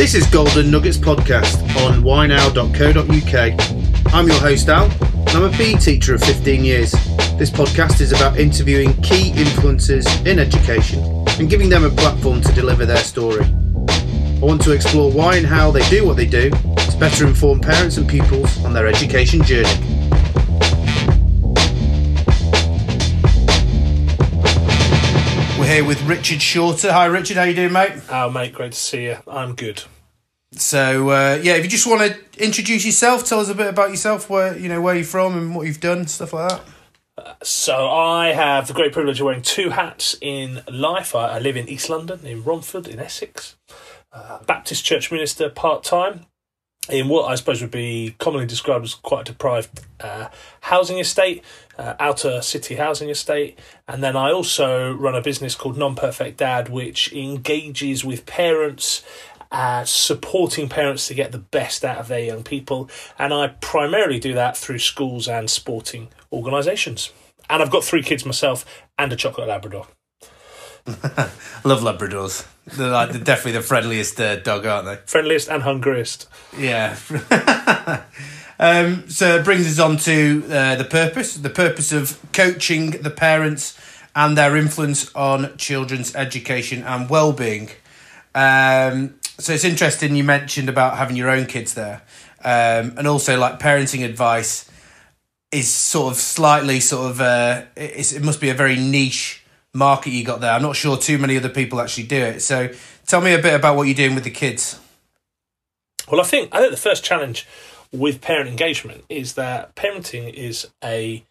This is Golden Nuggets Podcast on whynow.co.uk. I'm your host Al, and I'm a PE teacher of 15 years. This podcast is about interviewing key influencers in education and giving them a platform to deliver their story. I want to explore why and how they do what they do to better inform parents and pupils on their education journey. Here with Richard Shorter. Hi, Richard. How you doing, mate? Oh, mate, great to see you. I'm good. So uh, yeah, if you just want to introduce yourself, tell us a bit about yourself, where you know where you're from and what you've done, stuff like that. So I have the great privilege of wearing two hats in life. I, I live in East London, in Romford, in Essex. Uh, Baptist church minister part time in what I suppose would be commonly described as quite a deprived uh, housing estate, uh, outer city housing estate. And then I also run a business called Non Perfect Dad, which engages with parents. Uh, supporting parents to get the best out of their young people, and I primarily do that through schools and sporting organisations. And I've got three kids myself and a chocolate Labrador. Love Labradors. They're like they're definitely the friendliest uh, dog, aren't they? Friendliest and hungriest. Yeah. um, so it brings us on to uh, the purpose. The purpose of coaching the parents and their influence on children's education and well-being. Um, so it's interesting you mentioned about having your own kids there, um, and also like parenting advice is sort of slightly sort of uh, it must be a very niche market you got there. I'm not sure too many other people actually do it. So tell me a bit about what you're doing with the kids. Well, I think I think the first challenge with parent engagement is that parenting is a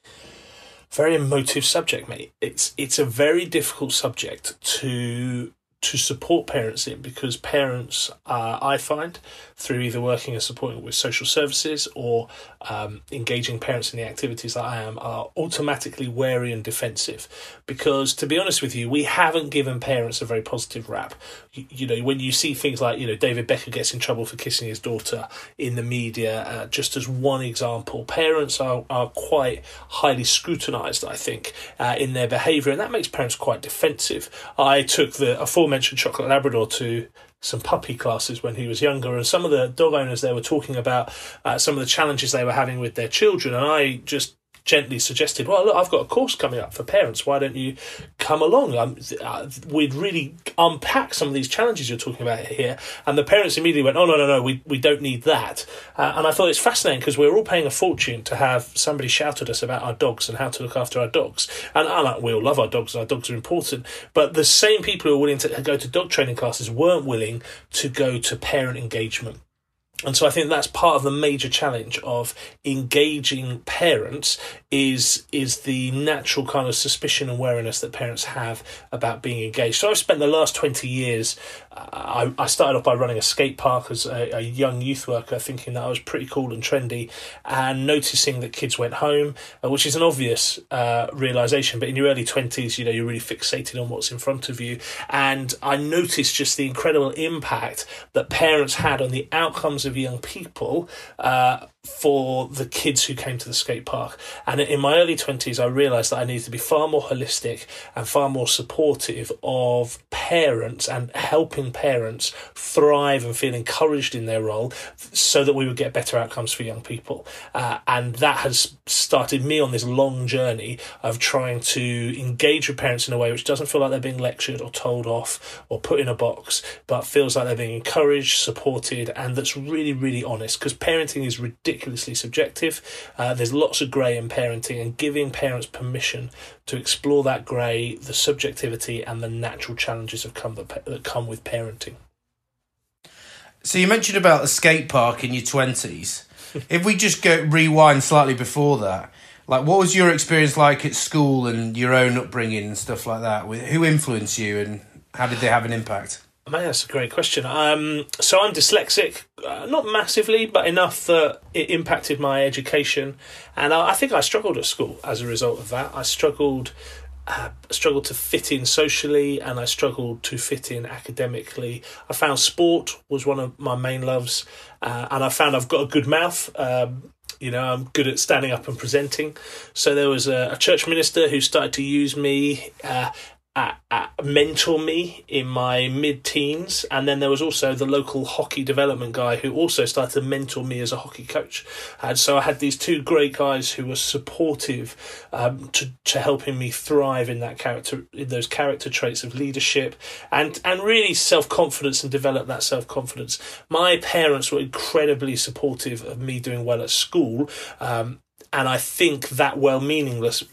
very emotive subject, mate. It's it's a very difficult subject to to support parents in because parents, uh, I find, through either working and supporting with social services or um, engaging parents in the activities that I am, are automatically wary and defensive. Because to be honest with you, we haven't given parents a very positive rap. You, you know, when you see things like, you know, David Beckham gets in trouble for kissing his daughter in the media, uh, just as one example, parents are, are quite highly scrutinised, I think, uh, in their behaviour, and that makes parents quite defensive. I took the aforementioned chocolate Labrador to some puppy classes when he was younger, and some of the dog owners there were talking about uh, some of the challenges they were having with their children, and I just gently suggested, "Well, look, I've got a course coming up for parents. Why don't you come along? Um, uh, we'd really unpack some of these challenges you're talking about here." And the parents immediately went, "Oh no, no, no, we we don't need that." Uh, and I thought it's fascinating because we're all paying a fortune to have somebody shout at us about our dogs and how to look after our dogs. And, and we all love our dogs; our dogs are important. But the same people who are willing to go to dog training classes weren't willing to go to parent engagement. And so I think that's part of the major challenge of engaging parents is is the natural kind of suspicion and wariness that parents have about being engaged. So I've spent the last 20 years I, I started off by running a skate park as a, a, young youth worker, thinking that I was pretty cool and trendy, and noticing that kids went home, uh, which is an obvious uh, realization. But in your early 20s, you know, you're really fixated on what's in front of you. And I noticed just the incredible impact that parents had on the outcomes of young people. Uh, for the kids who came to the skate park. And in my early 20s, I realised that I needed to be far more holistic and far more supportive of parents and helping parents thrive and feel encouraged in their role so that we would get better outcomes for young people. Uh, and that has started me on this long journey of trying to engage with parents in a way which doesn't feel like they're being lectured or told off or put in a box, but feels like they're being encouraged, supported, and that's really, really honest because parenting is ridiculous ridiculously subjective. Uh, there's lots of grey in parenting, and giving parents permission to explore that grey, the subjectivity, and the natural challenges of come that, that come with parenting. So you mentioned about a skate park in your twenties. if we just go rewind slightly before that, like what was your experience like at school and your own upbringing and stuff like that? With who influenced you and how did they have an impact? Man, that's a great question. Um, so I'm dyslexic, uh, not massively, but enough that it impacted my education, and I, I, think I struggled at school as a result of that. I struggled, uh, struggled to fit in socially, and I struggled to fit in academically. I found sport was one of my main loves, uh, and I found I've got a good mouth. Um, you know, I'm good at standing up and presenting. So there was a, a church minister who started to use me uh, mentor me in my mid teens. And then there was also the local hockey development guy who also started to mentor me as a hockey coach. And so I had these two great guys who were supportive um, to, to helping me thrive in that character, in those character traits of leadership and, and really self confidence and develop that self confidence. My parents were incredibly supportive of me doing well at school. Um, and I think that well meaningless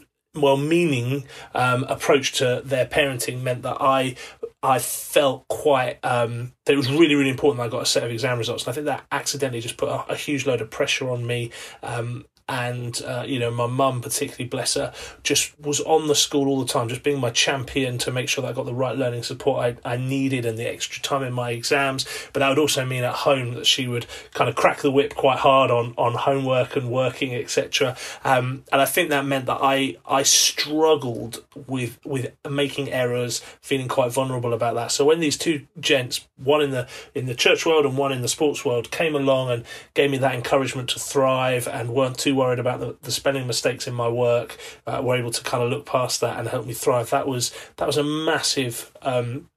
well-meaning um, approach to their parenting meant that I I felt quite um, that it was really really important that I got a set of exam results, and I think that accidentally just put a, a huge load of pressure on me. Um, and uh, you know my mum particularly bless her just was on the school all the time just being my champion to make sure that i got the right learning support I, I needed and the extra time in my exams. But that would also mean at home that she would kind of crack the whip quite hard on on homework and working etc um, and i think that meant that i i struggled with with making errors feeling quite vulnerable about that. So when these two gents one in the in the church world and one in the sports world came along and gave me that encouragement to thrive and weren't too worried about the, the spelling mistakes in my work. Uh, were able to kind of look past that and help me thrive. That was that was a massive. Um,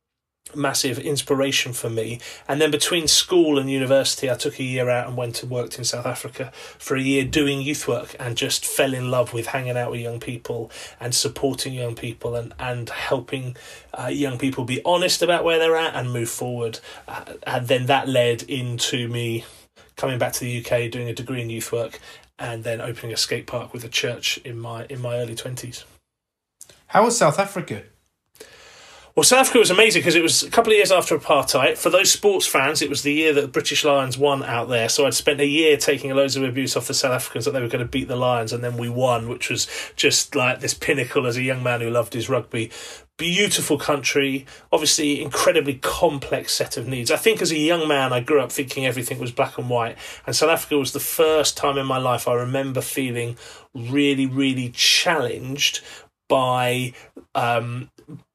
massive inspiration for me. And then between school and university, I took a year out and went and worked in South Africa for a year doing youth work and just fell in love with hanging out with young people and supporting young people and, and helping uh, young people be honest about where they're at and move forward. Uh, and then that led into me coming back to the UK, doing a degree in youth work, and then opening a skate park with a church in my in my early twenties. How was South Africa? Well, South Africa was amazing because it was a couple of years after apartheid. For those sports fans, it was the year that the British Lions won out there. So I'd spent a year taking loads of abuse off the South Africans that they were going to beat the Lions, and then we won, which was just like this pinnacle as a young man who loved his rugby beautiful country, obviously incredibly complex set of needs. I think as a young man, I grew up thinking everything was black and white, and South Africa was the first time in my life I remember feeling really, really challenged by um,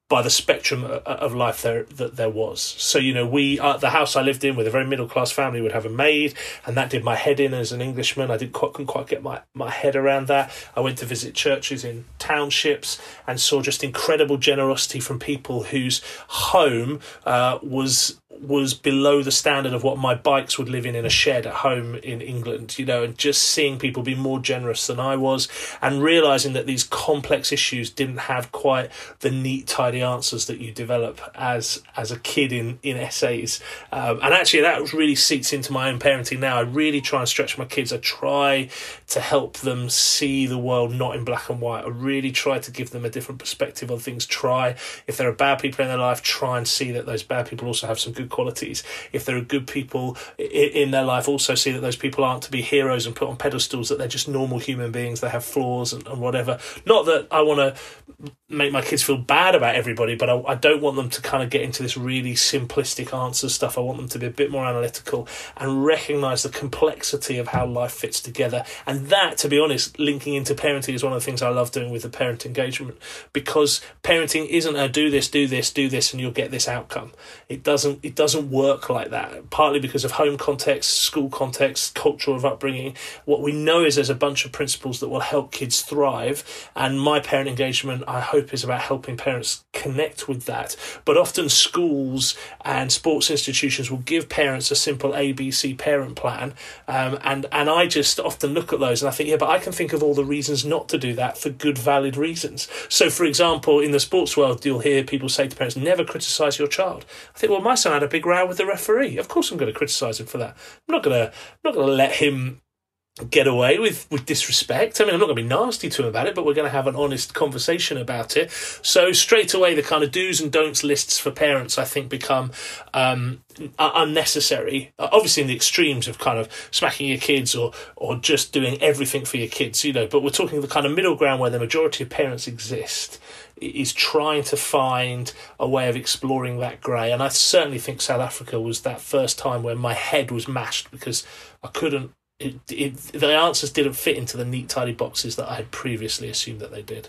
by the spectrum of life there that there was. So you know, we uh, the house I lived in with a very middle class family would have a maid, and that did my head in as an Englishman. I didn't quite, couldn't quite get my my head around that. I went to visit churches in townships and saw just incredible generosity from people whose home uh, was was below the standard of what my bikes would live in in a shed at home in England, you know, and just seeing people be more generous than I was and realizing that these complex issues didn't have quite the neat, tidy answers that you develop as as a kid in, in essays. Um, and actually, that really seeps into my own parenting now. I really try and stretch my kids. I try to help them see the world not in black and white. I really try to give them a different perspective on things. Try, if there are bad people in their life, try and see that those bad people also have some good qualities. If there are good people in their life, also see that those people aren't to be heroes and put on pedestals, that they're just normal human beings. They have flaws and, and whatever. Not that I want to make my kids feel bad about everybody, but I, I don't want them to kind of get into this really simplistic answer stuff. I want them to be a bit more analytical and recognize the complexity of how life fits together. And that, to be honest, linking into parenting is one of the things I love doing with the parent engagement because parenting isn't a do this, do this, do this, and you'll get this outcome. It doesn't. It doesn't work like that. Partly because of home context, school context, culture of upbringing. What we know is there's a bunch of principles that will help kids thrive, and my parent engagement, I hope, is about helping parents connect with that. But often schools and sports institutions will give parents a simple ABC parent plan, um, and and I just often look at those and I think, yeah, but I can think of all the reasons not to do that for good, valid reasons. So, for example, in the sports world, you'll hear people say to parents, "Never criticise your child." I think, well, my son had a big row with the referee. Of course, I'm going to criticise him for that. I'm not going to, I'm not going to let him get away with, with disrespect. I mean, I'm not going to be nasty to him about it, but we're going to have an honest conversation about it. So straight away, the kind of do's and don'ts lists for parents, I think, become um, unnecessary. Obviously, in the extremes of kind of smacking your kids or or just doing everything for your kids, you know. But we're talking the kind of middle ground where the majority of parents exist is trying to find a way of exploring that grey. And I certainly think South Africa was that first time where my head was mashed because I couldn't it, it, the answers didn't fit into the neat, tidy boxes that I had previously assumed that they did.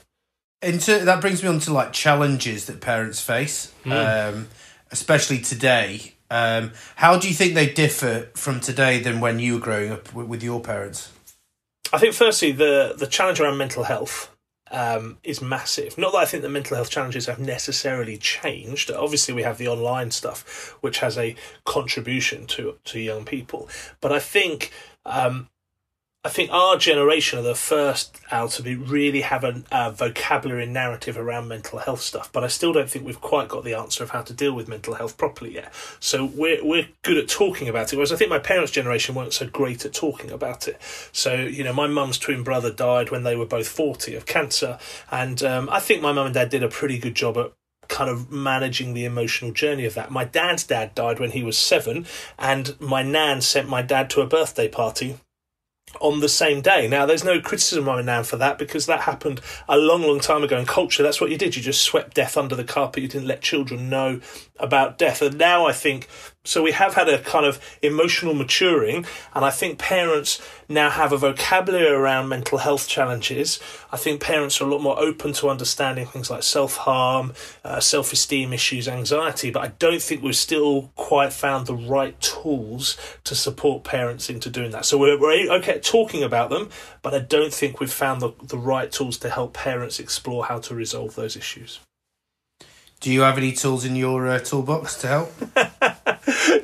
Into that brings me on to like challenges that parents face, mm. um, especially today. Um, how do you think they differ from today than when you were growing up with, with your parents? I think firstly the the challenge around mental health um, is massive. Not that I think the mental health challenges have necessarily changed. Obviously, we have the online stuff, which has a contribution to to young people. But I think um, I think our generation are the first out to be really have a, a, vocabulary and narrative around mental health stuff, but I still don't think we've quite got the answer of how to deal with mental health properly yet. So we're we're good at talking about it, whereas I think my parents' generation weren't so great at talking about it. So you know, my mum's twin brother died when they were both forty of cancer, and um, I think my mum and dad did a pretty good job at kind of managing the emotional journey of that. My dad's dad died when he was seven, and my nan sent my dad to a birthday party on the same day. Now, there's no criticism on now for that because that happened a long, long time ago in culture. That's what you did. You just swept death under the carpet. You didn't let children know about death. And now I think so we have had a kind of emotional maturing, and I think parents now have a vocabulary around mental health challenges. I think parents are a lot more open to understanding things like self harm, uh, self esteem issues, anxiety, but I don't think we've still quite found the right tools to support parents into doing that. So we're, we're okay at talking about them, but I don't think we've found the, the right tools to help parents explore how to resolve those issues. Do you have any tools in your uh, toolbox to help?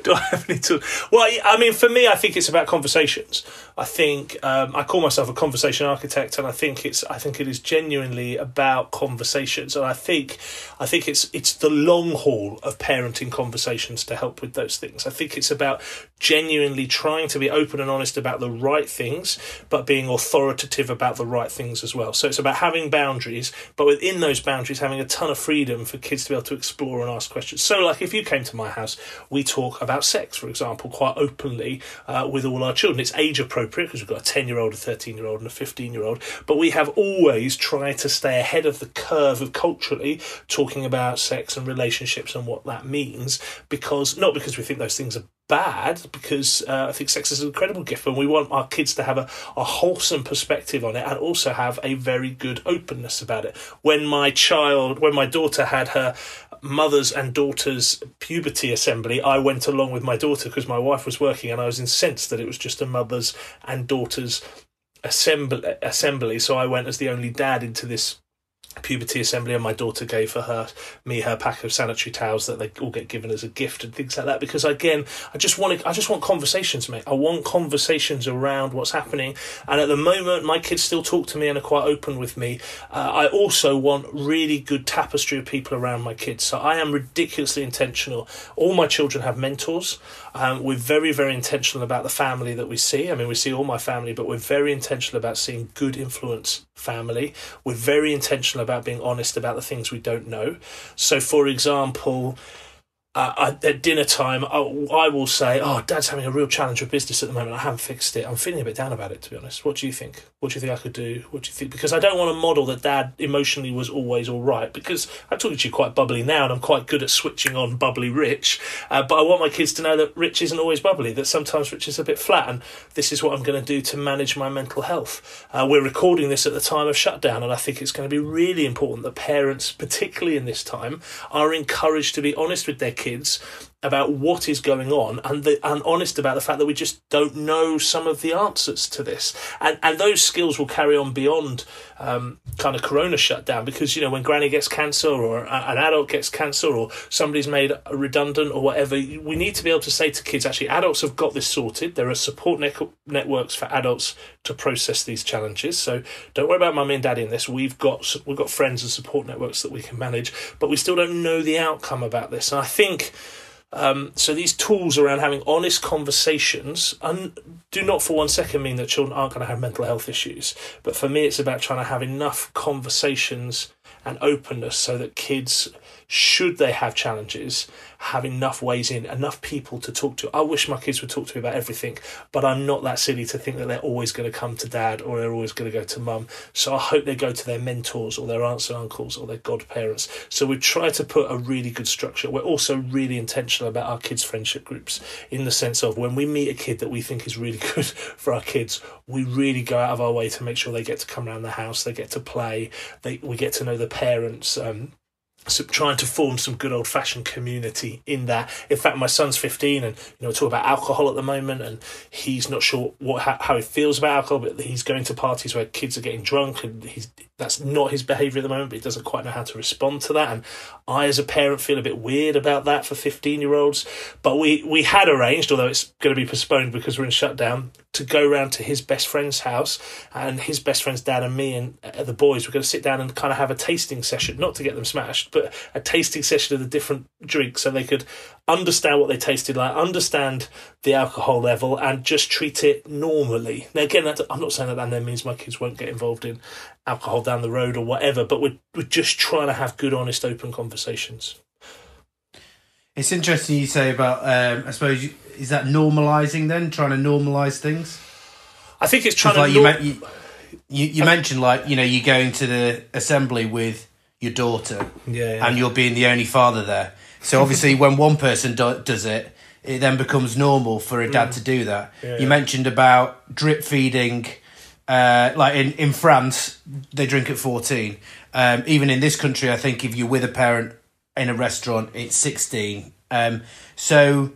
Do I have any tools? Well, I mean, for me, I think it's about conversations. I think um, I call myself a conversation architect, and I think it's I think it is genuinely about conversations, and I think I think it's it's the long haul of parenting conversations to help with those things. I think it's about genuinely trying to be open and honest about the right things, but being authoritative about the right things as well. So it's about having boundaries, but within those boundaries, having a ton of freedom for kids to be able to explore and ask questions. So, like if you came to my house, we talk about sex, for example, quite openly uh, with all our children. It's age appropriate appropriate because we've got a 10 year old, a 13 year old, and a 15 year old. But we have always tried to stay ahead of the curve of culturally talking about sex and relationships and what that means because not because we think those things are bad because uh, I think sex is an incredible gift and we want our kids to have a, a wholesome perspective on it and also have a very good openness about it. When my child, when my daughter had her mother's and daughter's puberty assembly, I went along with my daughter because my wife was working and I was incensed that it was just a mother's and daughter's assembly assembly. So I went as the only dad into this puberty assembly and my daughter gave for her me her pack of sanitary towels that they all get given as a gift and things like that. Because again I just want to, I just want conversations mate. I want conversations around what's happening. And at the moment my kids still talk to me and are quite open with me. Uh, I also want really good tapestry of people around my kids. So I am ridiculously intentional. All my children have mentors um, we're very, very intentional about the family that we see. I mean, we see all my family, but we're very intentional about seeing good influence family. We're very intentional about being honest about the things we don't know. So, for example, uh, at dinner time, I, I, will say, "Oh, Dad's having a real challenge with business at the moment. I haven't fixed it. I'm feeling a bit down about it, to be honest. What do you think? What do you think I could do? What do you think?" Because I don't want to model that Dad emotionally was always all right. Because I'm talking to you quite bubbly now, and I'm quite good at switching on bubbly Rich. Uh, but I want my kids to know that Rich isn't always bubbly. That sometimes Rich is a bit flat, and this is what I'm going to do to manage my mental health. Uh, we're recording this at the time of shutdown, and I think it's going to be really important that parents, particularly in this time, are encouraged to be honest with their kids kids about what is going on and the, and honest about the fact that we just don't know some of the answers to this. And and those skills will carry on beyond um, kind of corona shutdown because you know when granny gets cancer or an adult gets cancer or somebody's made redundant or whatever we need to be able to say to kids actually adults have got this sorted. There are support ne- networks for adults to process these challenges. So don't worry about mummy and daddy in this. We've got we've got friends and support networks that we can manage but we still don't know the outcome about this. And i think um, so these tools around having honest conversations and do not for one second mean that children aren't going to have mental health issues. But for me, it's about trying to have enough conversations and openness so that kids, should they have challenges, have enough ways in, enough people to talk to. I wish my kids would talk to me about everything, but I'm not that silly to think that they're always going to come to dad or they're always going to go to mum. So I hope they go to their mentors or their aunts and uncles or their godparents. So we try to put a really good structure. We're also really intentional about our kids' friendship groups in the sense of when we meet a kid that we think is really good for our kids, we really go out of our way to make sure they get to come around the house, they get to play, they we get to know the parents. Um, trying to form some good old fashioned community in that. In fact, my son's 15 and, you know, talk about alcohol at the moment and he's not sure what, how, how he feels about alcohol, but he's going to parties where kids are getting drunk and he's, that's not his behaviour at the moment, but he doesn't quite know how to respond to that. And I, as a parent, feel a bit weird about that for 15 year olds. But we, we had arranged, although it's going to be postponed because we're in shutdown, to go round to his best friend's house. And his best friend's dad and me and uh, the boys were going to sit down and kind of have a tasting session, not to get them smashed, but a tasting session of the different drinks so they could understand what they tasted like, understand the alcohol level, and just treat it normally. Now, again, I'm not saying that that then means my kids won't get involved in alcohol down the road or whatever, but we're, we're just trying to have good, honest, open conversations. It's interesting you say about, um, I suppose, is that normalising then, trying to normalise things? I think it's trying like to. Norm- you, you, you mentioned, like, you know, you're going to the assembly with your daughter yeah, yeah. and you're being the only father there. So obviously, when one person do- does it, it then becomes normal for a dad mm. to do that. Yeah, you mentioned about drip feeding uh, like in, in France, they drink at 14. Um, even in this country, I think if you're with a parent in a restaurant, it's 16. Um, so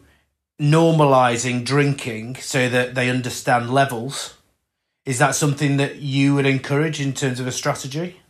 normalizing drinking so that they understand levels, is that something that you would encourage in terms of a strategy?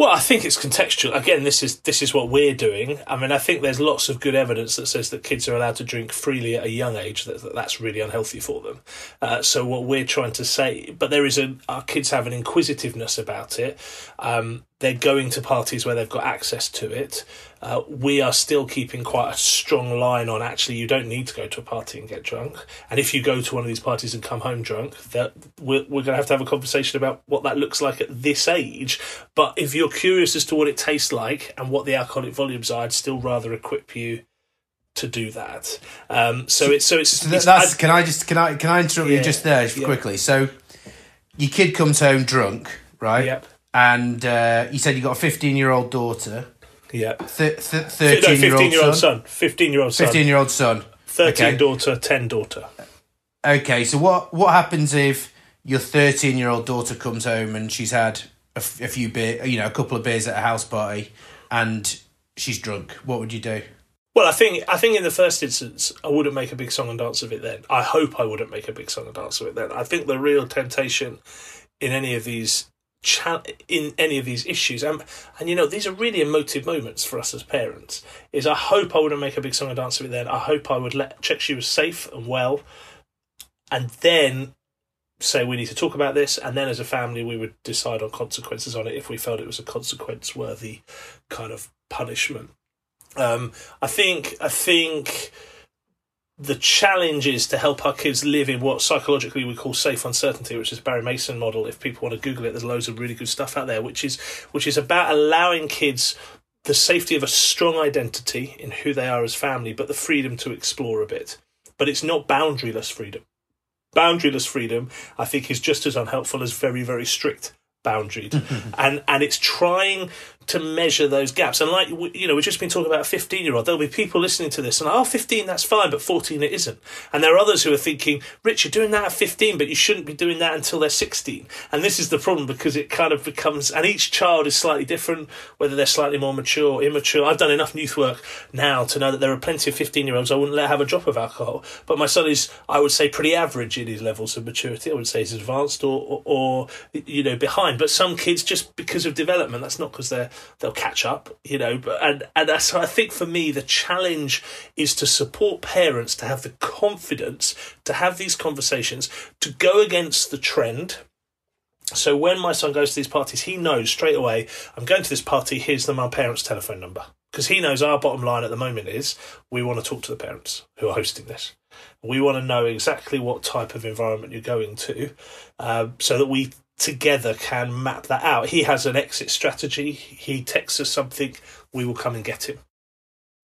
Well, I think it's contextual. Again, this is this is what we're doing. I mean, I think there's lots of good evidence that says that kids are allowed to drink freely at a young age. That, that that's really unhealthy for them. Uh, so what we're trying to say, but there is a our kids have an inquisitiveness about it. Um, they're going to parties where they've got access to it. Uh, we are still keeping quite a strong line on actually you don't need to go to a party and get drunk. And if you go to one of these parties and come home drunk, that we're, we're going to have to have a conversation about what that looks like at this age. But if you're curious as to what it tastes like and what the alcoholic volumes are, I'd still rather equip you to do that. Um, so it's so it's, so it's that's, can I just can I can I interrupt yeah, you just there yeah. quickly? So your kid comes home drunk, right? Yep. And uh, you said you got a fifteen year old daughter. Yeah. Th- th- 13 year old son. son. 15 year old son. 15 year old son. 13 Okay. daughter, 10 daughter. Okay, so what what happens if your 13 year old daughter comes home and she's had a, f- a few beer, you know, a couple of beers at a house party and she's drunk? What would you do? Well, I think I think in the first instance, I wouldn't make a big song and dance of it then. I hope I wouldn't make a big song and dance of it then. I think the real temptation in any of these cha- in any of these issues, and and you know these are really emotive moments for us as parents. Is I hope I wouldn't make a big song and dance of it then. I hope I would let check she was safe and well, and then say we need to talk about this, and then as a family we would decide on consequences on it if we felt it was a consequence worthy kind of punishment. Um, I think I think the challenge is to help our kids live in what psychologically we call safe uncertainty, which is Barry Mason model. If people want to Google it, there's loads of really good stuff out there, which is which is about allowing kids the safety of a strong identity in who they are as family, but the freedom to explore a bit. But it's not boundaryless freedom. Boundaryless freedom, I think, is just as unhelpful as very, very strict boundaried, and and it's trying to measure those gaps. And like you know, we've just been talking about a fifteen-year-old. There'll be people listening to this and oh, 15, that's fine, but fourteen it isn't. And there are others who are thinking, Rich, you're doing that at fifteen, but you shouldn't be doing that until they're sixteen. And this is the problem because it kind of becomes, and each child is slightly different, whether they're slightly more mature, immature. I've done enough youth work now to know that there are plenty of fifteen-year-olds I wouldn't let have a drop of alcohol. But my son is, I would say, pretty average in his levels of maturity. I would say he's advanced or, or, or you know behind. But some kids, just because of development, that's not because they're they'll catch up, you know. But and and that's I think for me the challenge is to support parents to have the confidence to have these conversations to go against the trend. So when my son goes to these parties, he knows straight away I'm going to this party. Here's the my parents' telephone number because he knows our bottom line at the moment is we want to talk to the parents who are hosting this. We want to know exactly what type of environment you're going to, uh, so that we together can map that out. He has an exit strategy. He texts us something, we will come and get him.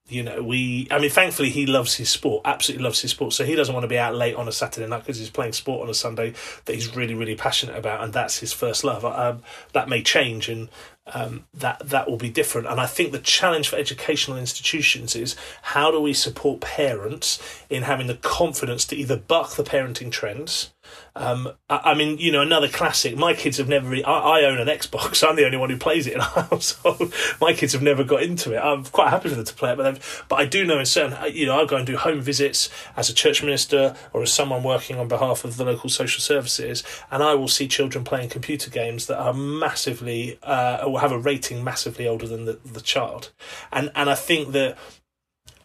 You know, we, I mean, thankfully he loves his sport, absolutely loves his sport. So he doesn't want to be out late on a Saturday night because he's playing sport on a Sunday that he's really, really passionate about. And that's his first love. Um, that may change and um, that, that will be different. And I think the challenge for educational institutions is how do we support parents in having the confidence to either buck the parenting trends Um, I, I, mean, you know, another classic. My kids have never. Re- I, I, own an Xbox. I'm the only one who plays it in our household. My kids have never got into it. I'm quite happy for them to play it, but but I do know in certain. You know, I go and do home visits as a church minister or as someone working on behalf of the local social services, and I will see children playing computer games that are massively uh, or have a rating massively older than the, the child, and and I think that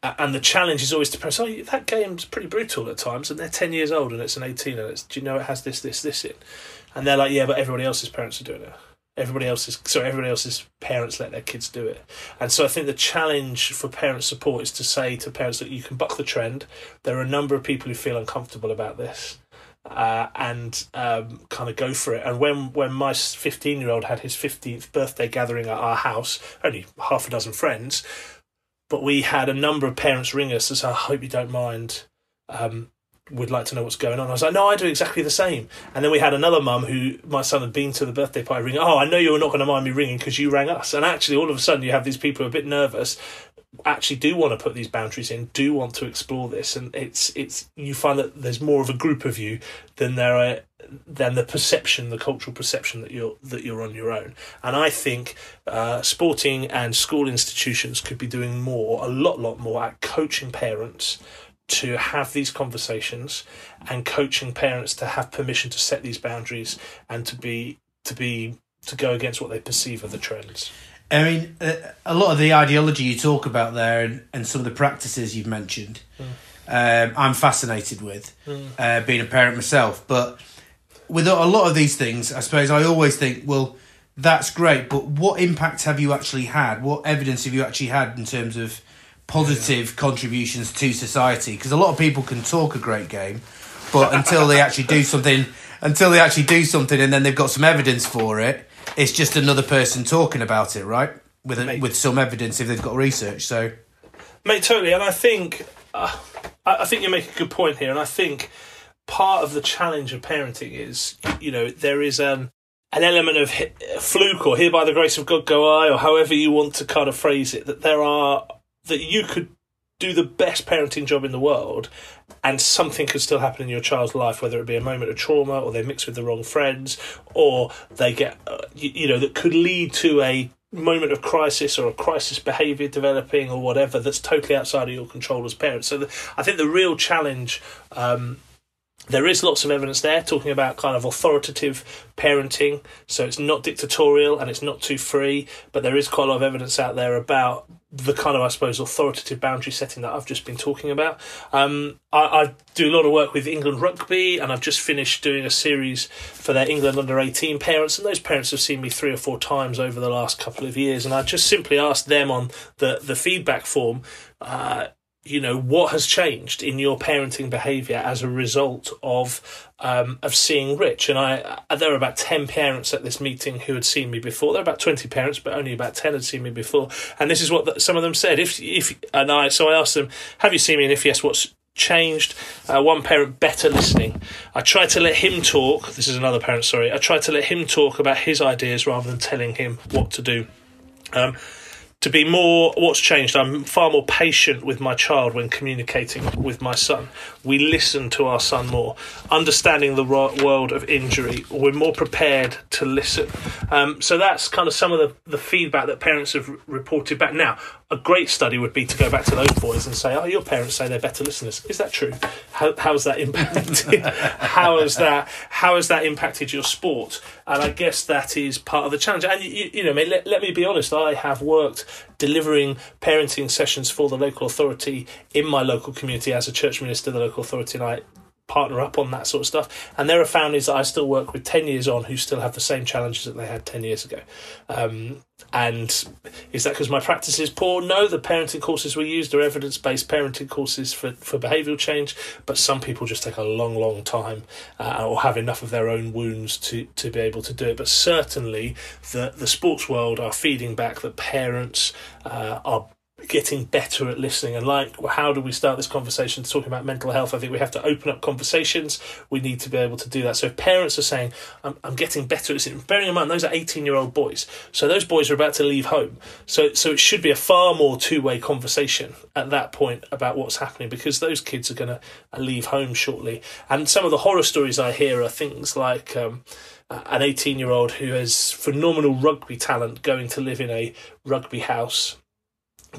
and the challenge is always to press. Oh, that game's pretty brutal at times, and they're ten years old, and it's an eighteen, and it's do you know it has this, this, this in, and they're like, yeah, but everybody else's parents are doing it. Everybody else's sorry, everybody else's parents let their kids do it, and so I think the challenge for parent support is to say to parents that you can buck the trend. There are a number of people who feel uncomfortable about this. Uh, and um, kind of go for it. And when when my fifteen year old had his fifteenth birthday gathering at our house, only half a dozen friends, but we had a number of parents ring us and say, I hope you don't mind. Um, would like to know what's going on. I was like, no, I do exactly the same. And then we had another mum who my son had been to the birthday party ring. Oh, I know you're not going to mind me ringing because you rang us. And actually, all of a sudden, you have these people a bit nervous, actually do want to put these boundaries in, do want to explore this, and it's it's you find that there's more of a group of you than there are than the perception, the cultural perception that you're that you're on your own. And I think uh, sporting and school institutions could be doing more, a lot, lot more at coaching parents to have these conversations and coaching parents to have permission to set these boundaries and to be to be to go against what they perceive are the trends. I mean, a lot of the ideology you talk about there and, and some of the practices you've mentioned, mm. um, I'm fascinated with, mm. uh, being a parent myself. But with a lot of these things, I suppose I always think, well, that's great, but what impact have you actually had? What evidence have you actually had in terms of positive yeah. contributions to society? Because a lot of people can talk a great game, but until they actually do something, until they actually do something, and then they've got some evidence for it, it's just another person talking about it, right? With a, with some evidence if they've got research. So, mate, totally. And I think uh, I think you make a good point here, and I think part of the challenge of parenting is, you know, there is um, an element of fluke or here by the grace of God go I, or however you want to kind of phrase it, that there are, that you could do the best parenting job in the world and something could still happen in your child's life, whether it be a moment of trauma or they mix with the wrong friends or they get, uh, you, you know, that could lead to a moment of crisis or a crisis behavior developing or whatever that's totally outside of your control as parents. So the, I think the real challenge um, there is lots of evidence there talking about kind of authoritative parenting. So it's not dictatorial and it's not too free, but there is quite a lot of evidence out there about the kind of, I suppose, authoritative boundary setting that I've just been talking about. Um, I, I, do a lot of work with England Rugby, and I've just finished doing a series for their England under 18 parents, and those parents have seen me three or four times over the last couple of years. And I just simply asked them on the, the feedback form. Uh, you know what has changed in your parenting behavior as a result of um, of seeing Rich? And I uh, there were about 10 parents at this meeting who had seen me before. There were about 20 parents but only about 10 had seen me before. And this is what the, some of them said. If if and I so I asked them have you seen me? And if yes what's changed? Uh, one parent better listening. I tried to let him talk. This is another parent sorry. I tried to let him talk about his ideas rather than telling him what to do. Um, to be more what's changed i'm far more patient with my child when communicating with my son we listen to our son more understanding the world of injury we're more prepared to listen um, so that's kind of some of the, the feedback that parents have reported back now a great study would be to go back to those boys and say, "Oh, your parents say they're better listeners. Is that true? How how's that impacted? how has that how has that impacted your sport?" And I guess that is part of the challenge. And you, you know, let, let me be honest. I have worked delivering parenting sessions for the local authority in my local community as a church minister. The local authority and I partner up on that sort of stuff. And there are families that I still work with 10 years on who still have the same challenges that they had 10 years ago. Um, and is that because my practice is poor? No, the parenting courses we used are evidence based parenting courses for, for behavioural change, but some people just take a long, long time uh, or have enough of their own wounds to, to be able to do it. But certainly, the, the sports world are feeding back that parents uh, are getting better at listening. And like how do we start this conversation? Talking about mental health i think we have to open up conversations. We need to be able to do that. So if parents are saying i'm, I'm getting better at listening bearing in mind those are 18 year old boys. So those boys are about to leave home. So so it should be a far more two-way conversation at that point about what's happening because those kids are going to leave home shortly. And some of the horror stories i hear are things like um, an 18 year old who has phenomenal rugby talent going to live in a rugby house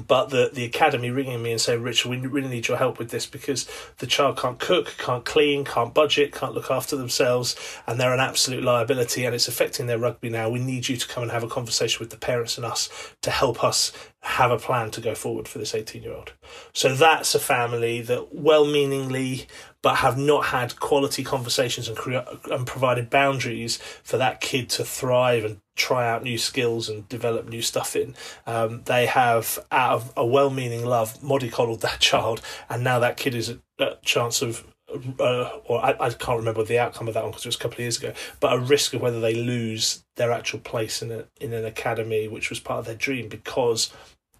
but the the academy ringing me and saying, Richard, we really need your help with this because the child can't cook, can't clean, can't budget, can't look after themselves, and they're an absolute liability, and it's affecting their rugby now. We need you to come and have a conversation with the parents and us to help us have a plan to go forward for this 18 year old. So that's a family that well meaningly but have not had quality conversations and, cre- and provided boundaries for that kid to thrive and try out new skills and develop new stuff in. Um, they have, out of a well meaning love, mollycoddled that child, and now that kid is a chance of uh, or I, I, can't remember the outcome of that one because it was a couple of years ago, but a risk of whether they lose their actual place in a in an academy, which was part of their dream, because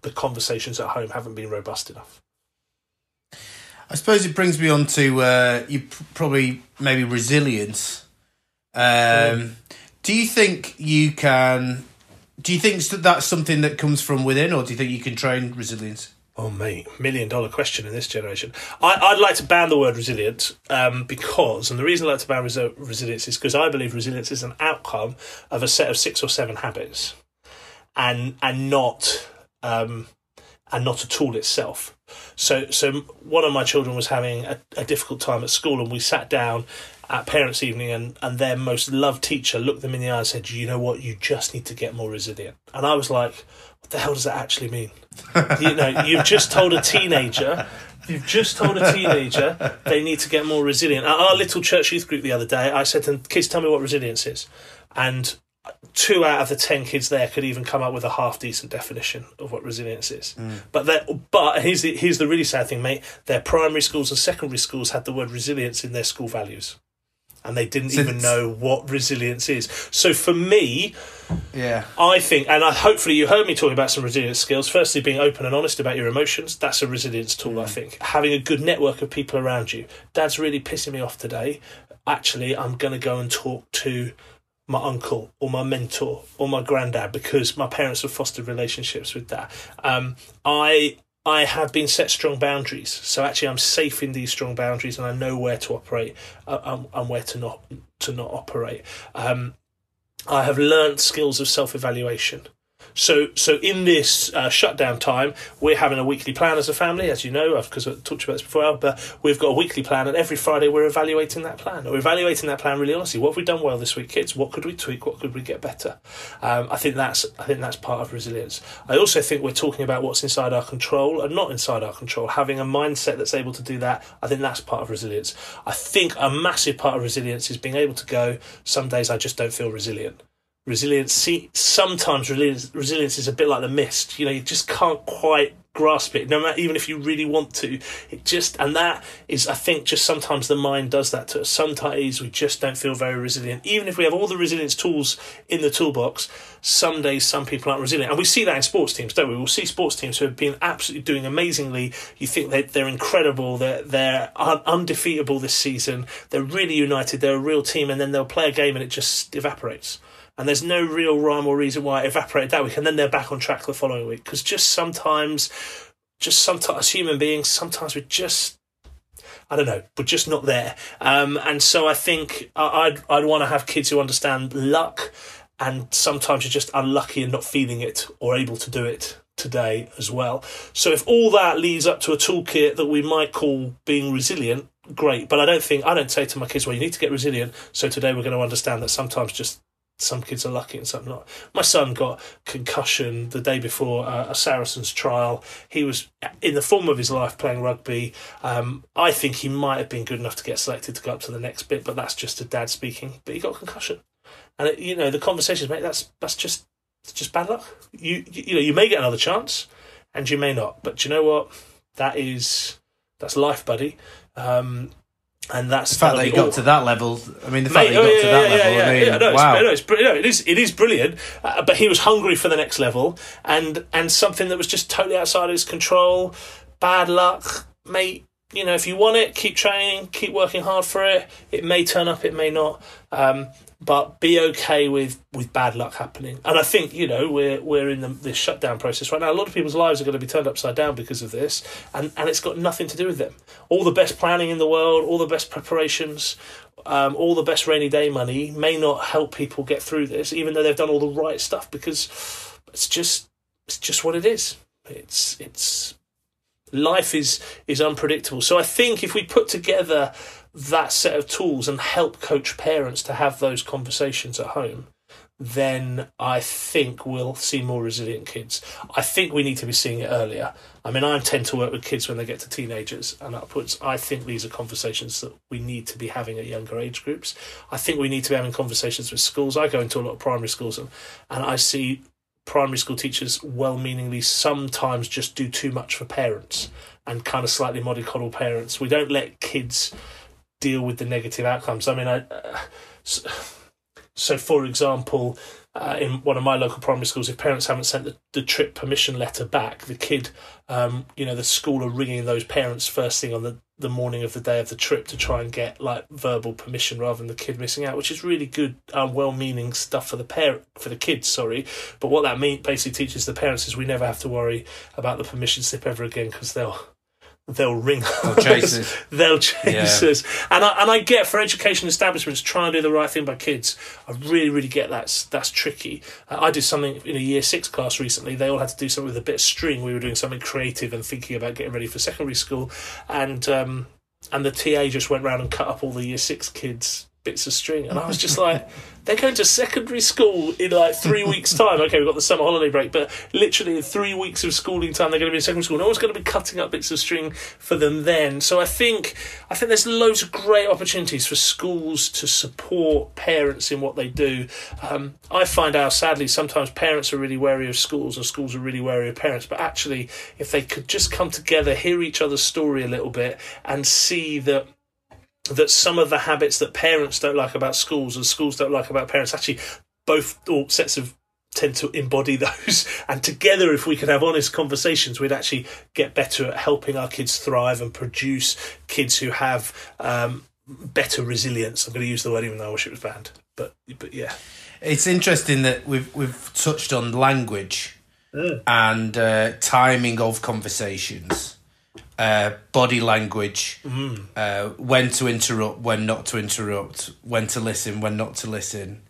the conversations at home haven't been robust enough. I suppose it brings me on to uh, you probably maybe resilience. Um, mm. Do you think you can? Do you think that that's something that comes from within, or do you think you can train resilience? Oh, mate, million dollar question in this generation. I, would like to ban the word resilience um, because, and the reason I like to ban resi- resilience is because I believe resilience is an outcome of a set of six or seven habits, and and not um, and not a tool itself. So, so one of my children was having a, a difficult time at school, and we sat down at parents' evening, and, and their most loved teacher looked them in the eye and said, "You know what? You just need to get more resilient." And I was like, "What the hell does that actually mean?" you know, you've just told a teenager. You've just told a teenager they need to get more resilient. At our little church youth group the other day, I said to them, "Kids, tell me what resilience is," and two out of the ten kids there could even come up with a half decent definition of what resilience is. Mm. But that, but here's the here's the really sad thing, mate. Their primary schools and secondary schools had the word resilience in their school values, and they didn't even know what resilience is. So for me, yeah, I think, and I, hopefully you heard me talking about some resilience skills. Firstly, being open and honest about your emotions. That's a resilience tool, mm. I think. Having a good network of people around you. Dad's really pissing me off today. Actually, I'm going to go and talk to my uncle or my mentor or my granddad because my parents have fostered relationships with that. Um, I I have been set strong boundaries, so actually I'm safe in these strong boundaries, and I know where to operate uh, and, and, where to not to not operate. Um, I have learned skills of self evaluation. So, so in this uh, shutdown time, we're having a weekly plan as a family, as you know, because I've talked about this before. But we've got a weekly plan, and every Friday we're evaluating that plan. We're evaluating that plan really honestly. What have we done well this week, kids? What could we tweak? What could we get better? Um, I think that's I think that's part of resilience. I also think we're talking about what's inside our control and not inside our control. Having a mindset that's able to do that, I think that's part of resilience. I think a massive part of resilience is being able to go. Some days I just don't feel resilient resilience. See, sometimes resilience, resilience is a bit like the mist. You know, you just can't quite grasp it, no matter even if you really want to. It just and that is, I think, just sometimes the mind does that to us. Sometimes we just don't feel very resilient, even if we have all the resilience tools in the toolbox. Some days, some people aren't resilient, and we see that in sports teams, don't we? We'll see sports teams who have been absolutely doing amazingly. You think they they're incredible, they're they're undefeatable this season. They're really united. They're a real team, and then they'll play a game and it just evaporates and there's no real rhyme or reason why it evaporated that week, and then they're back on track the following week. Because just sometimes, just sometimes, as human beings, sometimes we're just I don't know, we're just not there. Um, and so I think I'd I'd want to have kids who understand luck, and sometimes you're just unlucky and not feeling it or able to do it today as well. So if all that leads up to a toolkit that we might call being resilient, great. But I don't think I don't say to my kids, well, you need to get resilient. So today we're going to understand that sometimes just some kids are lucky and some not. My son got concussion the day before uh, a Saracens trial. He was in the form of his life playing rugby. Um, I think he might have been good enough to get selected to go up to the next bit, but that's just a dad speaking. But he got concussion, and it, you know the conversations, mate. That's that's just just bad luck. You, you know you may get another chance, and you may not. But you know what? That is that's life, buddy. Um, and that's The fact that he got all- to that level. I mean, the fact Mate, that he got oh, to that yeah, level. yeah, I mean, yeah, no, it's, wow. no, it's, no, it is it is brilliant. Uh, but he was hungry for the next level, and and something that was just totally outside his control. Bad luck, mate. You know, if you want it, keep training, keep working hard for it. It may turn up, it may not. Um, but be okay with, with bad luck happening. And I think you know we're we're in the, this shutdown process right now. A lot of people's lives are going to be turned upside down because of this, and and it's got nothing to do with them. All the best planning in the world, all the best preparations, um, all the best rainy day money may not help people get through this, even though they've done all the right stuff. Because it's just it's just what it is. It's it's life is is unpredictable. So I think if we put together that set of tools and help coach parents to have those conversations at home, then I think we'll see more resilient kids. I think we need to be seeing it earlier. I mean, I tend to work with kids when they get to teenagers and upwards. I think these are conversations that we need to be having at younger age groups. I think we need to be having conversations with schools. I go into a lot of primary schools and, and I see primary school teachers well meaningly sometimes just do too much for parents and kind of slightly mollycoddle parents. We don't let kids deal with the negative outcomes. I mean, I. Uh, so, so, for example, uh, in one of my local primary schools, if parents haven't sent the, the trip permission letter back, the kid, um, you know, the school are ringing those parents first thing on the, the morning of the day of the trip to try and get like verbal permission rather than the kid missing out, which is really good, um, well-meaning stuff for the parent for the kids. Sorry, but what that mean basically teaches the parents is we never have to worry about the permission slip ever again because they'll they'll ring They'll chase us. they'll chase Yeah. us. And I and I get for education establishments trying to do the right thing by kids. I really really get that's that's tricky. Uh, I did something in a year six class recently. They all had to do something with a bit of string. We were doing something creative and thinking about getting ready for secondary school, and um, and the TA just went round and cut up all the year six kids bits of string, and I was just like. They're going to secondary school in like three weeks' time. Okay, we've got the summer holiday break, but literally in three weeks of schooling time, they're going to be in secondary school. No one's going to be cutting up bits of string for them then. So I think I think there's loads of great opportunities for schools to support parents in what they do. Um, I find out sadly sometimes parents are really wary of schools, and schools are really wary of parents. But actually, if they could just come together, hear each other's story a little bit, and see that that some of the habits that parents don't like about schools and schools don't like about parents actually both all sets of tend to embody those. And together if we could have honest conversations we'd actually get better at helping our kids thrive and produce kids who have um, better resilience. I'm going to use the word even though i wish it was banned but but yeah. It's interesting that we've we've touched on language and uh, timing of conversations, uh, body language, uh, when to interrupt, when not to interrupt, when to listen, when not to listen,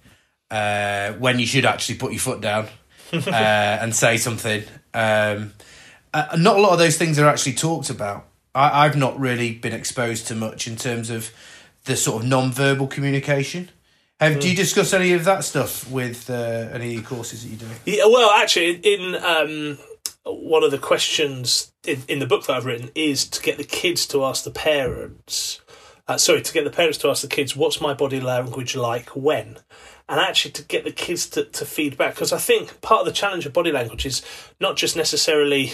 uh, when you should actually put your foot down uh, and say something. Um, uh, not a lot of those things are actually talked about. I, I've not really been exposed to much in terms of the sort of non-verbal communication. Have, Do you discuss any of that stuff with uh, any of your courses that you do? Yeah, well, actually, in um, one of the questions in, in the book that I've written is to get the kids to ask the parents. Uh, sorry, to get the parents to ask the kids, "What's my body language like when?" And actually, to get the kids to, to feedback, because I think part of the challenge of body language is not just necessarily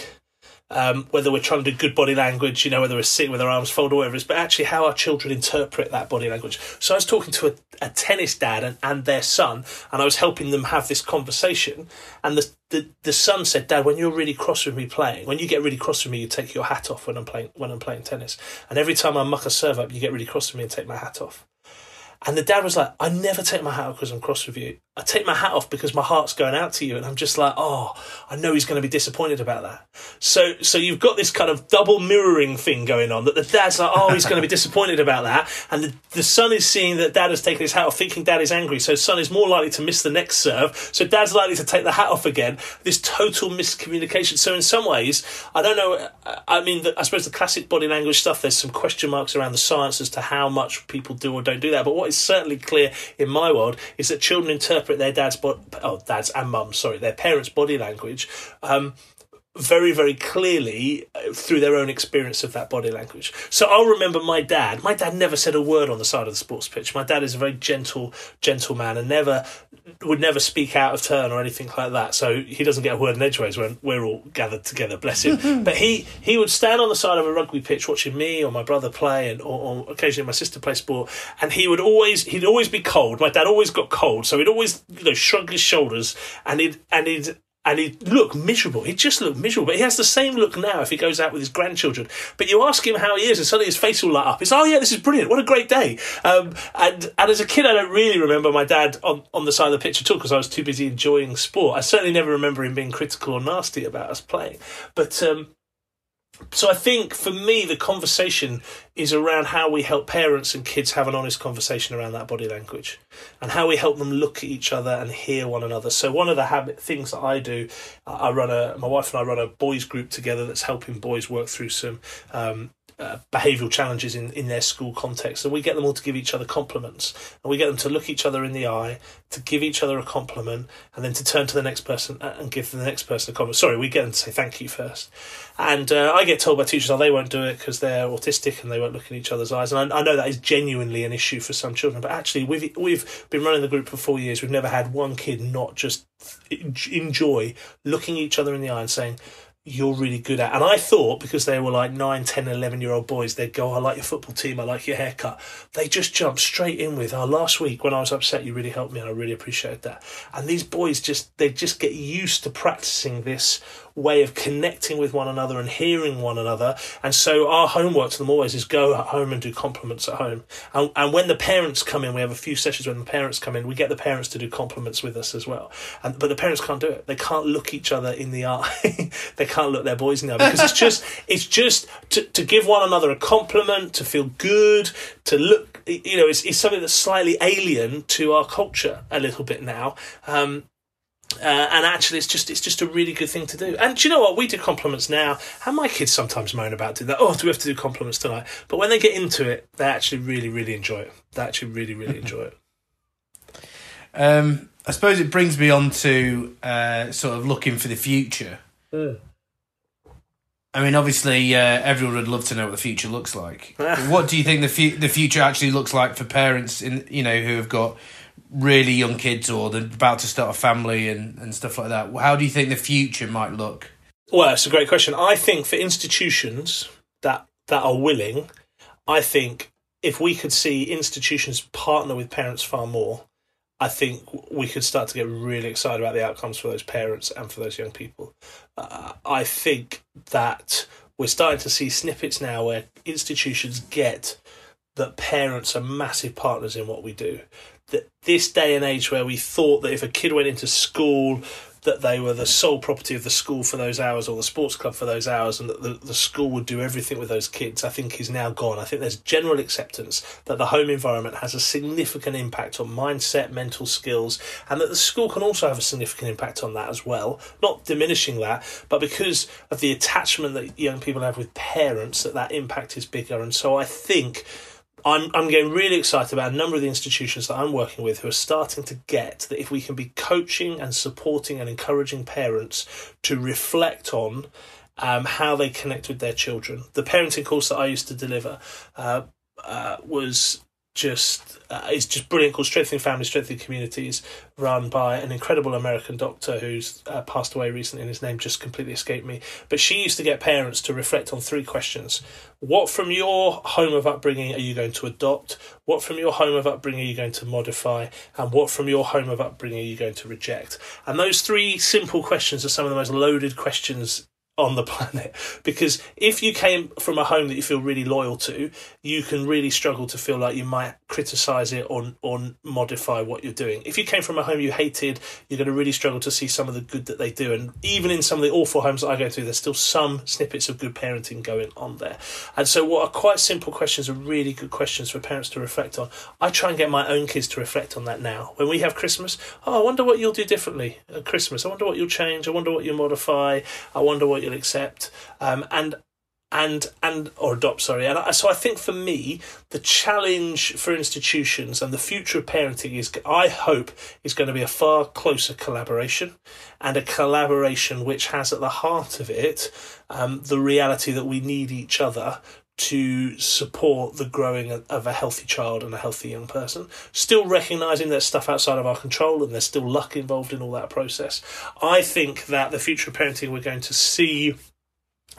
um, whether we're trying to do good body language, you know, whether we're sitting with our arms folded or whatever it is, but actually how our children interpret that body language. So I was talking to a, a tennis dad and, and their son, and I was helping them have this conversation. And the, the the son said, "Dad, when you're really cross with me playing, when you get really cross with me, you take your hat off when I'm playing when I'm playing tennis. And every time I muck a serve up, you get really cross with me and take my hat off." And the dad was like, I never take my hat off because I'm cross with you. I take my hat off because my heart's going out to you. And I'm just like, oh, I know he's going to be disappointed about that. So, so you've got this kind of double mirroring thing going on that the dad's like, oh, he's going to be disappointed about that. And the, the son is seeing that dad has taken his hat off, thinking dad is angry. So son is more likely to miss the next serve. So dad's likely to take the hat off again. This total miscommunication. So in some ways, I don't know. I mean, I suppose the classic body language stuff, there's some question marks around the science as to how much people do or don't do that. But what is certainly clear in my world is that children interpret their dad's, bo- oh, dad's and mum's, sorry, their parents' body language. Um, very, very clearly, through their own experience of that body language. So I'll remember my dad. My dad never said a word on the side of the sports pitch. My dad is a very gentle, gentle man and never would never speak out of turn or anything like that. So he doesn't get a word in edgeways when we're all gathered together. Bless him. but he he would stand on the side of a rugby pitch watching me or my brother play, and or, or occasionally my sister play sport. And he would always he'd always be cold. My dad always got cold, so he'd always you know shrug his shoulders and he'd and he'd and he'd look miserable. He'd just look miserable. But he has the same look now if he goes out with his grandchildren. But you ask him how he is, and suddenly his face will light up. It's, oh, yeah, this is brilliant. What a great day. Um, and, and as a kid, I don't really remember my dad on, on the side of the pitch at all because I was too busy enjoying sport. I certainly never remember him being critical or nasty about us playing. But um, so I think for me, the conversation is around how we help parents and kids have an honest conversation around that body language, and how we help them look at each other and hear one another. So one of the habit things that I do, I run a my wife and I run a boys group together that's helping boys work through some um, uh, behavioural challenges in, in their school context. And we get them all to give each other compliments. And we get them to look each other in the eye, to give each other a compliment, and then to turn to the next person and give the next person a compliment. Sorry, we get them to say thank you first. And uh, I get told by teachers, oh, they won't do it because they're autistic and they won't look in each other's eyes. And I, I, know that is genuinely an issue for some children. But actually, we've, we've been running the group for four years. We've never had one kid not just enjoy looking each other in the eye and saying, you're really good at. And I thought because they were like 9, 10, 11 year old boys, they'd go, I like your football team, I like your haircut. They just jumped straight in with, oh, last week when I was upset, you really helped me and I really appreciate that. And these boys just, they just get used to practicing this way of connecting with one another and hearing one another. And so our homework to them always is go at home and do compliments at home. And, and when the parents come in, we have a few sessions when the parents come in, we get the parents to do compliments with us as well. And but the parents can't do it. They can't look each other in the eye. they can't look their boys in the eye because it's just it's just to, to give one another a compliment, to feel good, to look you know, it's, it's something that's slightly alien to our culture a little bit now. Um, uh, and actually, it's just it's just a really good thing to do. And do you know what? We do compliments now, and my kids sometimes moan about doing that. Oh, do we have to do compliments tonight? But when they get into it, they actually really, really enjoy it. They actually really, really enjoy it. Um, I suppose it brings me on to uh, sort of looking for the future. Mm. I mean, obviously, uh, everyone would love to know what the future looks like. what do you think the fu- the future actually looks like for parents in you know who have got really young kids or they're about to start a family and, and stuff like that. How do you think the future might look? Well, it's a great question. I think for institutions that that are willing, I think if we could see institutions partner with parents far more, I think we could start to get really excited about the outcomes for those parents and for those young people. Uh, I think that we're starting to see snippets now where institutions get that parents are massive partners in what we do that this day and age where we thought that if a kid went into school that they were the sole property of the school for those hours or the sports club for those hours and that the, the school would do everything with those kids, I think is now gone. I think there's general acceptance that the home environment has a significant impact on mindset, mental skills, and that the school can also have a significant impact on that as well. Not diminishing that, but because of the attachment that young people have with parents, that that impact is bigger. And so I think I'm I'm getting really excited about a number of the institutions that I'm working with who are starting to get that if we can be coaching and supporting and encouraging parents to reflect on um, how they connect with their children. The parenting course that I used to deliver uh, uh, was just uh, is just brilliant called Strengthening Families, Strengthening Communities, run by an incredible American doctor who's uh, passed away recently, and his name just completely escaped me. But she used to get parents to reflect on three questions: What from your home of upbringing are you going to adopt? What from your home of upbringing are you going to modify? And what from your home of upbringing are you going to reject? And those three simple questions are some of the most loaded questions on the planet. Because if you came from a home that you feel really loyal to you can really struggle to feel like you might criticize it or, or modify what you're doing. If you came from a home you hated you're going to really struggle to see some of the good that they do. And even in some of the awful homes that i go through there's still some snippets of good parenting going on there. And so what are quite simple questions are really good questions for parents to reflect on. I try and get my own kids to reflect on that now. When we have christmas oh i wonder what you'll do differently at christmas. I wonder what you'll change. I wonder what you'll modify. I wonder what you'll accept. Um, and and and or adopt sorry and I, so i think for me the challenge for institutions and the future of parenting is i hope is going to be a far closer collaboration and a collaboration which has at the heart of it um, the reality that we need each other to support the growing of a healthy child and a healthy young person. Still recognizing there's stuff outside of our control and there's still luck involved in all that process. I think that the future of parenting we're going to see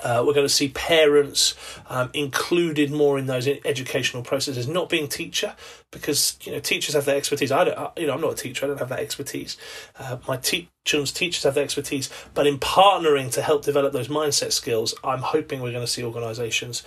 uh, we're going to see parents um, included more in those educational processes, not being teacher, because you know teachers have their expertise. I don't, you know, I'm not a teacher. I don't have that expertise. Uh, my children's teachers have the expertise, but in partnering to help develop those mindset skills, I'm hoping we're going to see organisations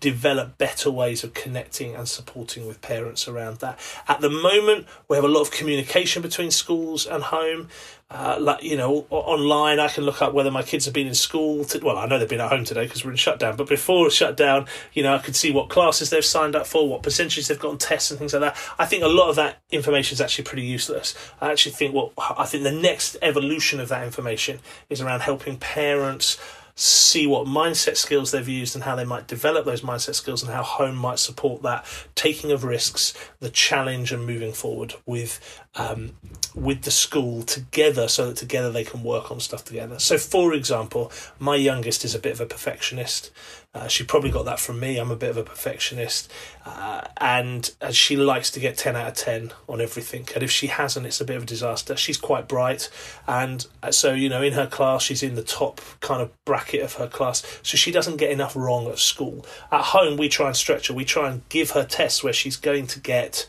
develop better ways of connecting and supporting with parents around that. At the moment, we have a lot of communication between schools and home. Uh, like you know, online, I can look up whether my kids have been in school. To, well, I know they've been at home today because we're in shutdown. But before shutdown, you know, I could see what classes they've signed up for, what percentages they've got on tests and things like that. I think a lot of that information is actually pretty useless. I actually think what I think the next evolution of that information is around helping parents see what mindset skills they've used and how they might develop those mindset skills and how home might support that taking of risks, the challenge, and moving forward with um, with the school together, so that together they can work on stuff together. So, for example, my youngest is a bit of a perfectionist. Uh, she probably got that from me. I'm a bit of a perfectionist, uh, and uh, she likes to get ten out of ten on everything. And if she hasn't, it's a bit of a disaster. She's quite bright, and uh, so you know, in her class, she's in the top kind of bracket of her class. So she doesn't get enough wrong at school. At home, we try and stretch her. We try and give her tests where she's going to get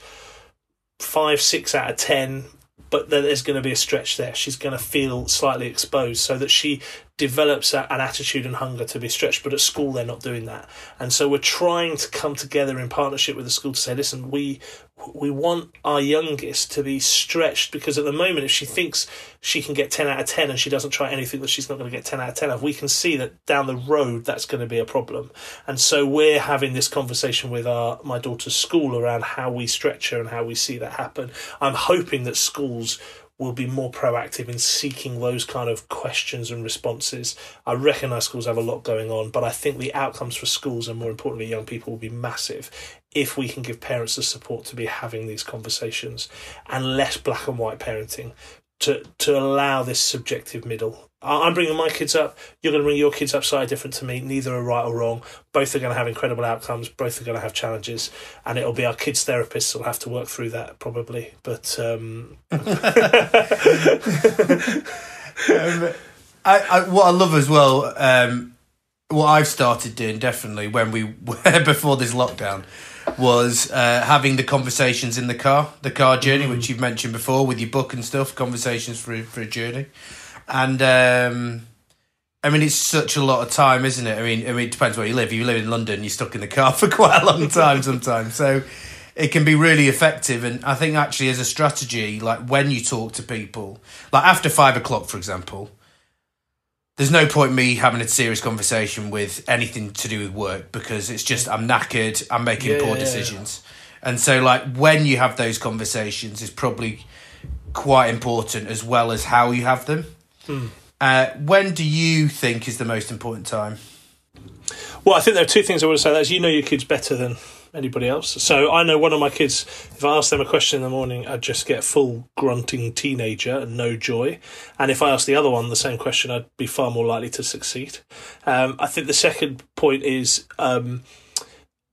five, six out of ten, but there's going to be a stretch there. She's going to feel slightly exposed so that she develops an attitude and hunger to be stretched. But at school, they're not doing that. And so we're trying to come together in partnership with the school to say, listen, we we want our youngest to be stretched because at the moment, if she thinks she can get 10 out of 10 and she doesn't try anything that she's not going to get 10 out of 10 of, we can see that down the road that's going to be a problem. And so we're having this conversation with our my daughter's school around how we stretch her and how we see that happen. I'm hoping that schools will be more proactive in seeking those kind of questions and responses. I recognise schools have a lot going on, but I think the outcomes for schools and more importantly young people will be massive if we can give parents the support to be having these conversations and less black and white parenting to to allow this subjective middle. I'm bringing my kids up. You're going to bring your kids up slightly different to me. Neither are right or wrong. Both are going to have incredible outcomes. Both are going to have challenges, and it'll be our kids' therapists who'll have to work through that probably. But um... um, I, I, what I love as well, um, what I've started doing definitely when we were before this lockdown was uh, having the conversations in the car, the car journey, mm. which you've mentioned before with your book and stuff, conversations for for a journey, and um, I mean it's such a lot of time, isn't it? I mean, I mean it depends where you live. If you live in London, you're stuck in the car for quite a long time sometimes, so it can be really effective. And I think actually as a strategy, like when you talk to people, like after five o'clock, for example there's no point me having a serious conversation with anything to do with work because it's just I'm knackered, I'm making yeah, poor decisions. And so like when you have those conversations is probably quite important as well as how you have them. Uh, when do you think is the most important time? Well, I think there are two things I want to say. As you know your kids better than anybody else. So I know one of my kids, if I ask them a question in the morning, I'd just get full grunting teenager and no joy. And if I ask the other one the same question, I'd be far more likely to succeed. Um, I think the second point is um,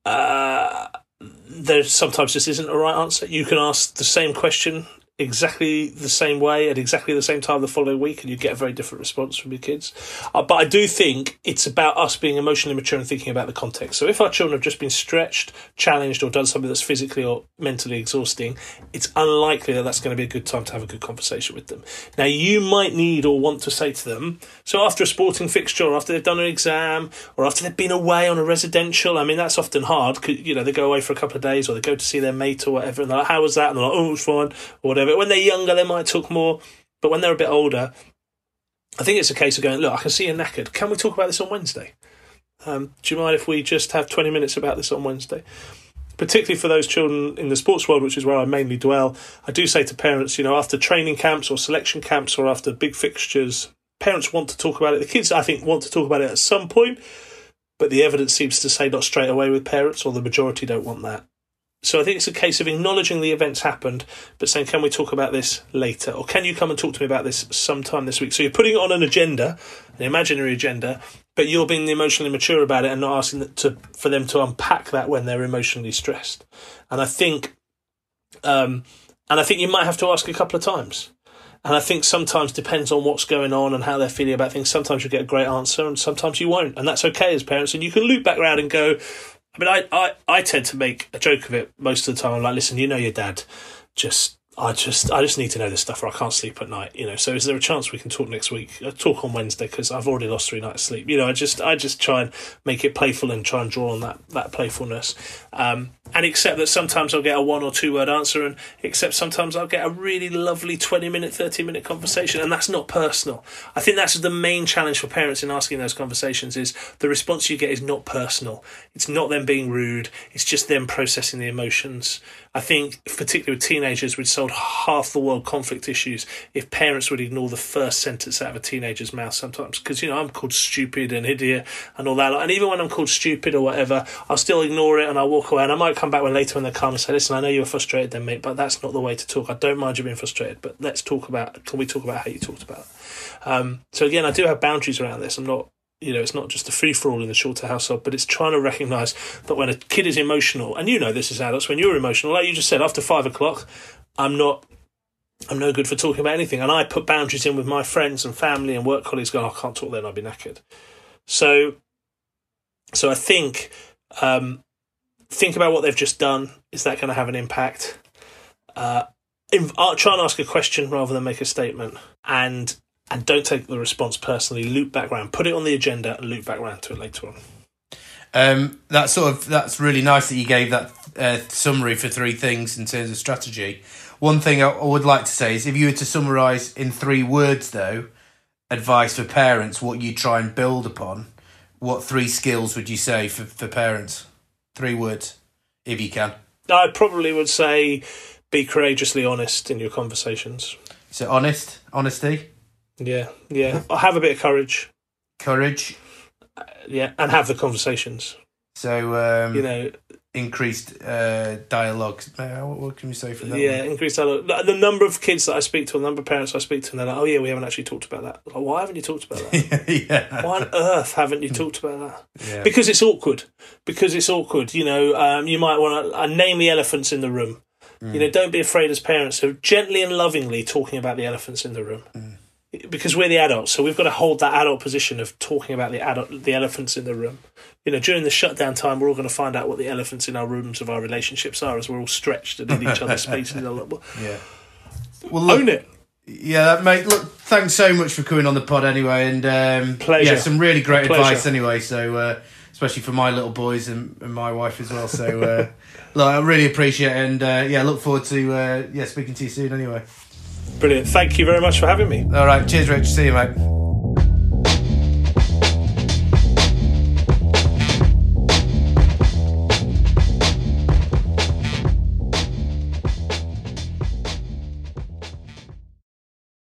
uh, there sometimes just isn't a right answer. You can ask the same question exactly the same way at exactly the same time the following week, and you get a very different response from your kids. Uh, but I do think it's about us being emotionally mature and thinking about the context. So if our children have just been stretched, challenged, or done something that's physically or mentally exhausting, it's unlikely that that's going to be a good time to have a good conversation with them. Now, you might need or want to say to them, so after a sporting fixture, or after they've done an exam, or after they've been away on a residential, I mean, that's often hard you know, they go away for a couple of days or they go to see their mate or whatever, and they're like, how was that? And they're like, oh, it was fine, or whatever bit. When they're younger, they might talk more, but when they're a bit older, I think it's a case of going, look, I can see you're knackered. Can we talk about this on Wednesday? Um, do you mind if we just have 20 minutes about this on Wednesday? Particularly for those children in the sports world, which is where I mainly dwell, I do say to parents, you know, after training camps or selection camps or after big fixtures, parents want to talk about it. The kids, I think, want to talk about it at some point, but the evidence seems to say not straight away with parents, or the majority don't want that. So I think it's a case of acknowledging the events happened, but saying, can we talk about this later? Or can you come and talk to me about this sometime this week? So you're putting it on an agenda, an imaginary agenda, but you're being emotionally mature about it and not asking to, for them to unpack that when they're emotionally stressed. And I think, um, and I think you might have to ask a couple of times. And I think sometimes depends on what's going on and how they're feeling about things. Sometimes you get a great answer and sometimes you won't. And that's okay as parents. And you can loop back around and go, I mean, I, I, I tend to make a joke of it most of the time. I'm like, listen, you know your dad. Just I just I just need to know this stuff or I can't sleep at night. You know, so is there a chance we can talk next week? I uh, talk on Wednesday because I've already lost three nights sleep. You know, I just I just try and make it playful and try and draw on that that playfulness, um, and accept that sometimes I'll get a one or two word answer, and accept sometimes I'll get a really lovely twenty minute, thirty minute conversation, and that's not personal. I think that's the main challenge for parents in asking those conversations is the response you get is not personal. It's not them being rude. It's just them processing the emotions. I think, particularly with teenagers, we'd solve half the world conflict issues if parents would ignore the first sentence out of a teenager's mouth sometimes. Because, you know, I'm called stupid and idiot and all that. And even when I'm called stupid or whatever, I'll still ignore it and I'll walk away. And I might come back when later when they're calm and say, listen, I know you were frustrated then, mate, but that's not the way to talk. I don't mind you being frustrated, but let's talk about, can we talk about how you talked about it? Um, so again, I do have boundaries around this. I'm not you know, it's not just a free for all in the Shorter household, but it's trying to recognise that when a kid is emotional, and you know this as adults, when you're emotional, like you just said, after five o'clock, I'm not, I'm no good for talking about anything, and I put boundaries in with my friends and family and work colleagues. Going, I can't talk then, I'll be knackered. So, so I think, um, think about what they've just done. Is that going to have an impact? Uh, uh, try and ask a question rather than make a statement, and and don't take the response personally. Loop back around, put it on the agenda, and loop back around to it later on. Um, that's sort of that's really nice that you gave that uh, summary for three things in terms of strategy. One thing I would like to say is if you were to summarise in three words, though, advice for parents, what you try and build upon, what three skills would you say for, for parents? Three words, if you can. I probably would say be courageously honest in your conversations. So honest, honesty. Yeah, yeah. Have a bit of courage. Courage. Uh, yeah, and have the conversations. So um, you know, increased uh, dialogue. Uh, what, what, can we say for that? Yeah, one? increased dialogue. The number of kids that I speak to, the number of parents I speak to, and they're like, "Oh yeah, we haven't actually talked about that." Like, why haven't you talked about that? yeah. Why on earth haven't you talked about that? Yeah. Because it's awkward. Because it's awkward. You know, um, you might want to uh, name the elephants in the room. Mm. You know, don't be afraid as parents of gently and lovingly talking about the elephants in the room. Mm because we're the adults, so we've got to hold that adult position of talking about the adult, the elephants in the room. You know, during the shutdown time, we're all going to find out what the elephants in our rooms of our relationships are, as we're all stretched and in each other's spaces. yeah, well, look, own it. Yeah, mate. Look, thanks so much for coming on the pod anyway, and um, pleasure. Yeah, some really great advice anyway. So, uh, especially for my little boys and, and my wife as well. So, uh, look, I really appreciate it, and uh, yeah, look forward to uh, yeah speaking to you soon. Anyway. Brilliant. Thank you very much for having me. All right. Cheers, Rich. See you, mate.